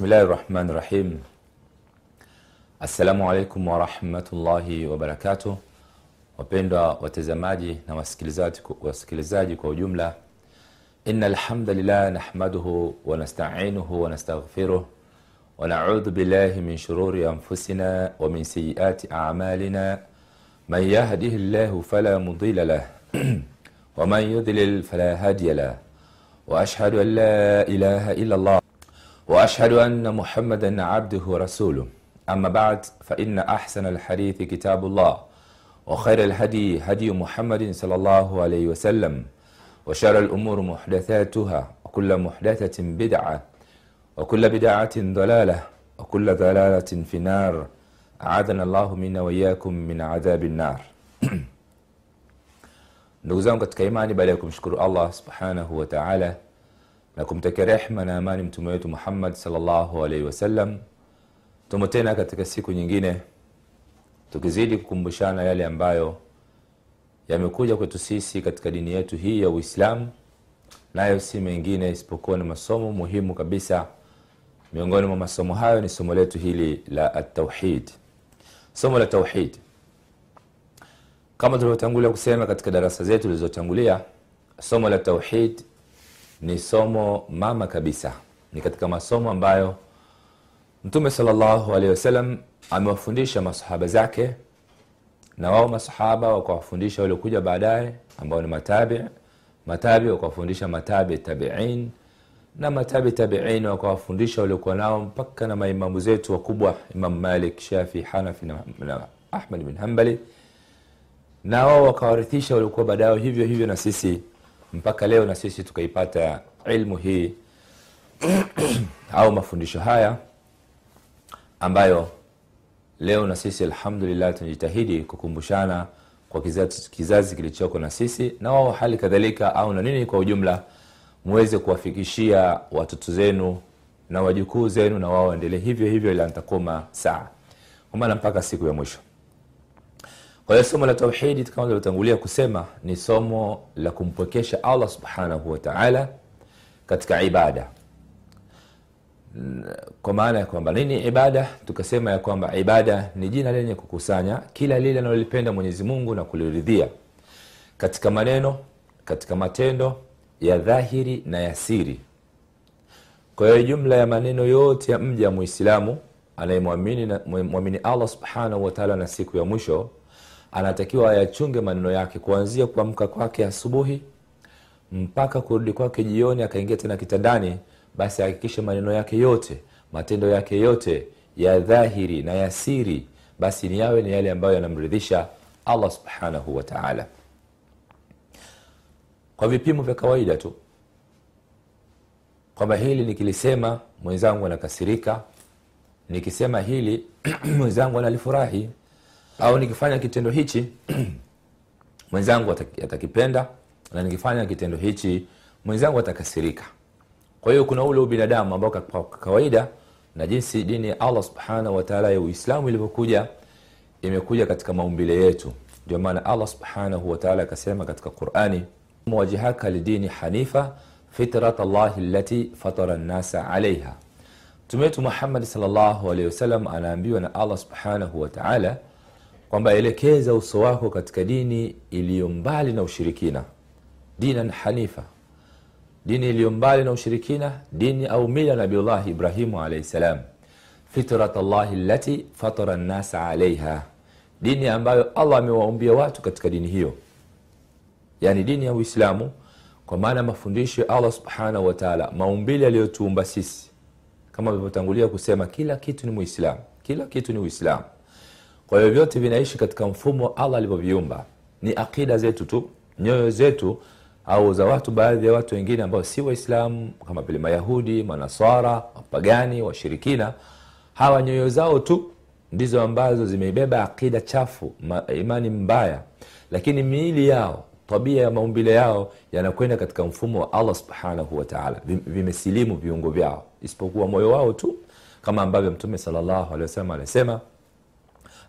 بسم الله الرحمن الرحيم السلام عليكم ورحمة الله وبركاته وبندا وتزمادي نمسكلزاتك وسكلزاتك وجملة إن الحمد لله نحمده ونستعينه ونستغفره ونعوذ بالله من شرور أنفسنا ومن سيئات أعمالنا من يهده الله فلا مضل له ومن يضلل فلا هادي له وأشهد أن لا إله إلا الله وأشهد أن محمدا عبده ورسوله. أما بعد فإن أحسن الحديث كتاب الله وخير الهدي هدي محمد صلى الله عليه وسلم وشر الأمور محدثاتها وكل محدثة بدعة وكل بدعة ضلالة وكل ضلالة في النار. أعاذنا الله منا وإياكم من عذاب النار. ndugu zangu katika imani baada ya kumshukuru allah subhanahu na kumtakia rehma na amani mtume wetu muhammad salllahu alaihi wasallam tumo tena katika siku nyingine tukizidi kukumbushana yale ambayo yamekuja kwetu sisi katika dini yetu hii ya uislamu nayo si mengine isipokuwa ni masomo muhimu kabisa. Miongoni mwa masomo hayo ni somo letu hili la atauhid somo la tauhid. Kama tulivyotangulia kusema katika darasa zetu zilizotangulia somo la tauhid ni somo mama kabisa. Ni katika masomo ambayo mtume salllahu alehi wasallam amewafundisha masahaba zake na wao masahaba wakawafundisha waliokuja baadaye ambao ni matabi matabi wakawafundisha matabi tabiin na matabi tabiin wakawafundisha waliokuwa nao mpaka na maimamu zetu wakubwa imam malik shafi hanafi na, ahmad bin hambali na wao wakawarithisha waliokuwa baadaye hivyo hivyo na sisi mpaka leo na sisi tukaipata ilmu hii au mafundisho haya ambayo leo na sisi alhamdulillah tunajitahidi kukumbushana kwa kizazi, kizazi kilichoko na sisi na wao hali kadhalika au na nini kwa ujumla muweze kuwafikishia watoto zenu na wajukuu zenu na wao waendelee hivyo hivyo ila ntakoma saa. Kwa maana mpaka siku ya mwisho kwa hiyo somo la tauhidi kama tulivyotangulia kusema ni somo la kumpwekesha allah subhanahu wataala katika ibada. Kwa maana ya kwamba nini ibada? Tukasema ya kwamba ibada ni jina lenye kukusanya kila lile analolipenda mwenyezi mungu na kuliridhia katika maneno katika matendo ya dhahiri na ya siri. Kwa hiyo jumla ya maneno yote ya mja ya muislamu anayemwamini allah subhanahu wataala na siku ya mwisho anatakiwa ayachunge maneno yake kuanzia kuamka kwake asubuhi mpaka kurudi kwake jioni akaingia tena kitandani basi ahakikishe maneno yake yote matendo yake yote ya dhahiri na ya siri basi ni yawe ni yale ambayo yanamridhisha allah subhanahu wataala kwa vipimo vya kawaida tu kwamba hili nikilisema mwenzangu anakasirika nikisema hili mwenzangu analifurahi au nikifanya kitendo hichi mwenzangu atakipenda na nikifanya kitendo hichi mwenzangu atakasirika. Kwa hiyo kuna ule ubinadamu ambao kwa kawaida na jinsi dini ya allah subhanahu wataala ya uislamu ilivyokuja imekuja katika maumbile yetu. Ndio maana allah subhanahu wataala akasema katika qurani wajihaka lidini hanifa fitrat llahi lati fatara nnasa alaiha mtume wetu muhammadi salllahu alehi wasallam anaambiwa na allah subhanahu wataala kwamba elekeza uso wako katika dini iliyo mbali na ushirikina. Dinan hanifa. Dini iliyo mbali na ushirikina dini au mila nabiullahi ibrahimu alaihi salam. Fitrat llahi lati fatara nnasa alaiha dini ambayo allah amewaumbia watu katika dini hiyo. Yani dini ya uislamu kwa maana mafundisho ya allah subhanahu wataala maumbili aliyotuumba sisi. Kama alivyotangulia kusema kila kitu ni muislamu kila kitu ni uislamu kwa hiyo vyote vinaishi katika mfumo wa allah alivyoviumba. Ni akida zetu tu nyoyo zetu au za watu baadhi ya watu wengine ambao si waislamu kama vile mayahudi manaswara wapagani washirikina. Hawa nyoyo zao tu ndizo ambazo zimeibeba akida chafu imani mbaya. Lakini miili yao tabia ya maumbile yao yanakwenda katika mfumo wa allah subhanahu wataala vimesilimu viungo vyao. Isipokuwa moyo wao tu kama ambavyo mtume sallallahu alaihi wasallam anasema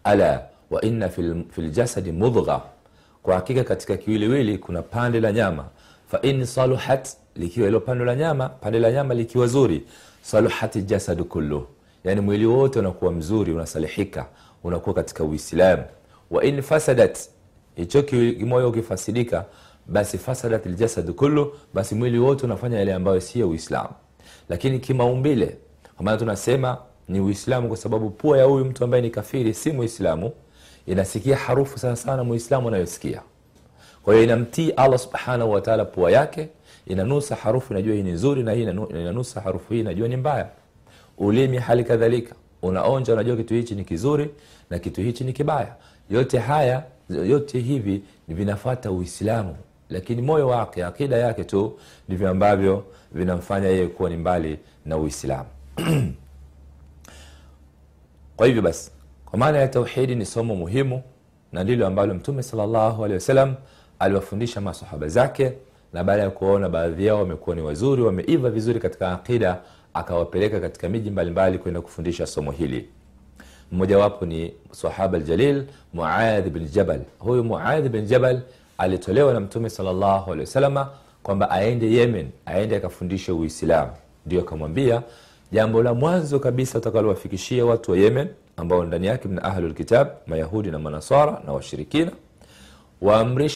ala wa inna fi ljasadi mudgha kwa hakika katika kiwiliwili kuna pande la nyama. Fain saluhat likiwa ilo pande la nyama pande la nyama likiwa zuri saluhat jasadu kullu. Yani mwili wote unakuwa mzuri unasalihika unakuwa katika uislamu. Wa fasadat hicho kimoyo ukifasidika basi fasadat ljasadu kullu basi mwili wote unafanya yale ambayo siyo uislamu. Lakini kimaumbile kwa maana tunasema ni uislamu kwa sababu pua ya huyu mtu ambaye ni kafiri si muislamu inasikia harufu sana sana muislamu anayosikia. Kwa hiyo inamtii allah subhanahu wataala pua yake inanusa harufu inajua hii ni nzuri na hii inanusa harufu hii inajua ni mbaya. Ulimi hali kadhalika unaonja unajua kitu hichi ni kizuri na kitu hichi ni kibaya. Yote haya yote hivi vinafata uislamu lakini moyo wake akida yake tu ndivyo ambavyo vinamfanya yeye kuwa ni mbali na uislamu kwa hivyo basi kwa maana ya tauhidi ni somo muhimu na ndilo ambalo mtume wasallam aliwafundisha masahaba zake na baada ya kuona baadhi yao wamekuwa ni wazuri wameiva vizuri katika aqida akawapeleka katika miji mbalimbali kwenda kufundisha somo hili. Mmojawapo ni sahaba aljalil muadh bin jabal. Huyu muadh bin jabal alitolewa na mtume salllahu alehi wasalama kwamba aende yemen aende akafundishe uislamu. Ndio akamwambia jambo la mwanzo kabisa utakalowafikishia watu wa yemen ambao ndani yake mna ahlulkitab mayahudi na manasara na washirikina waamrisha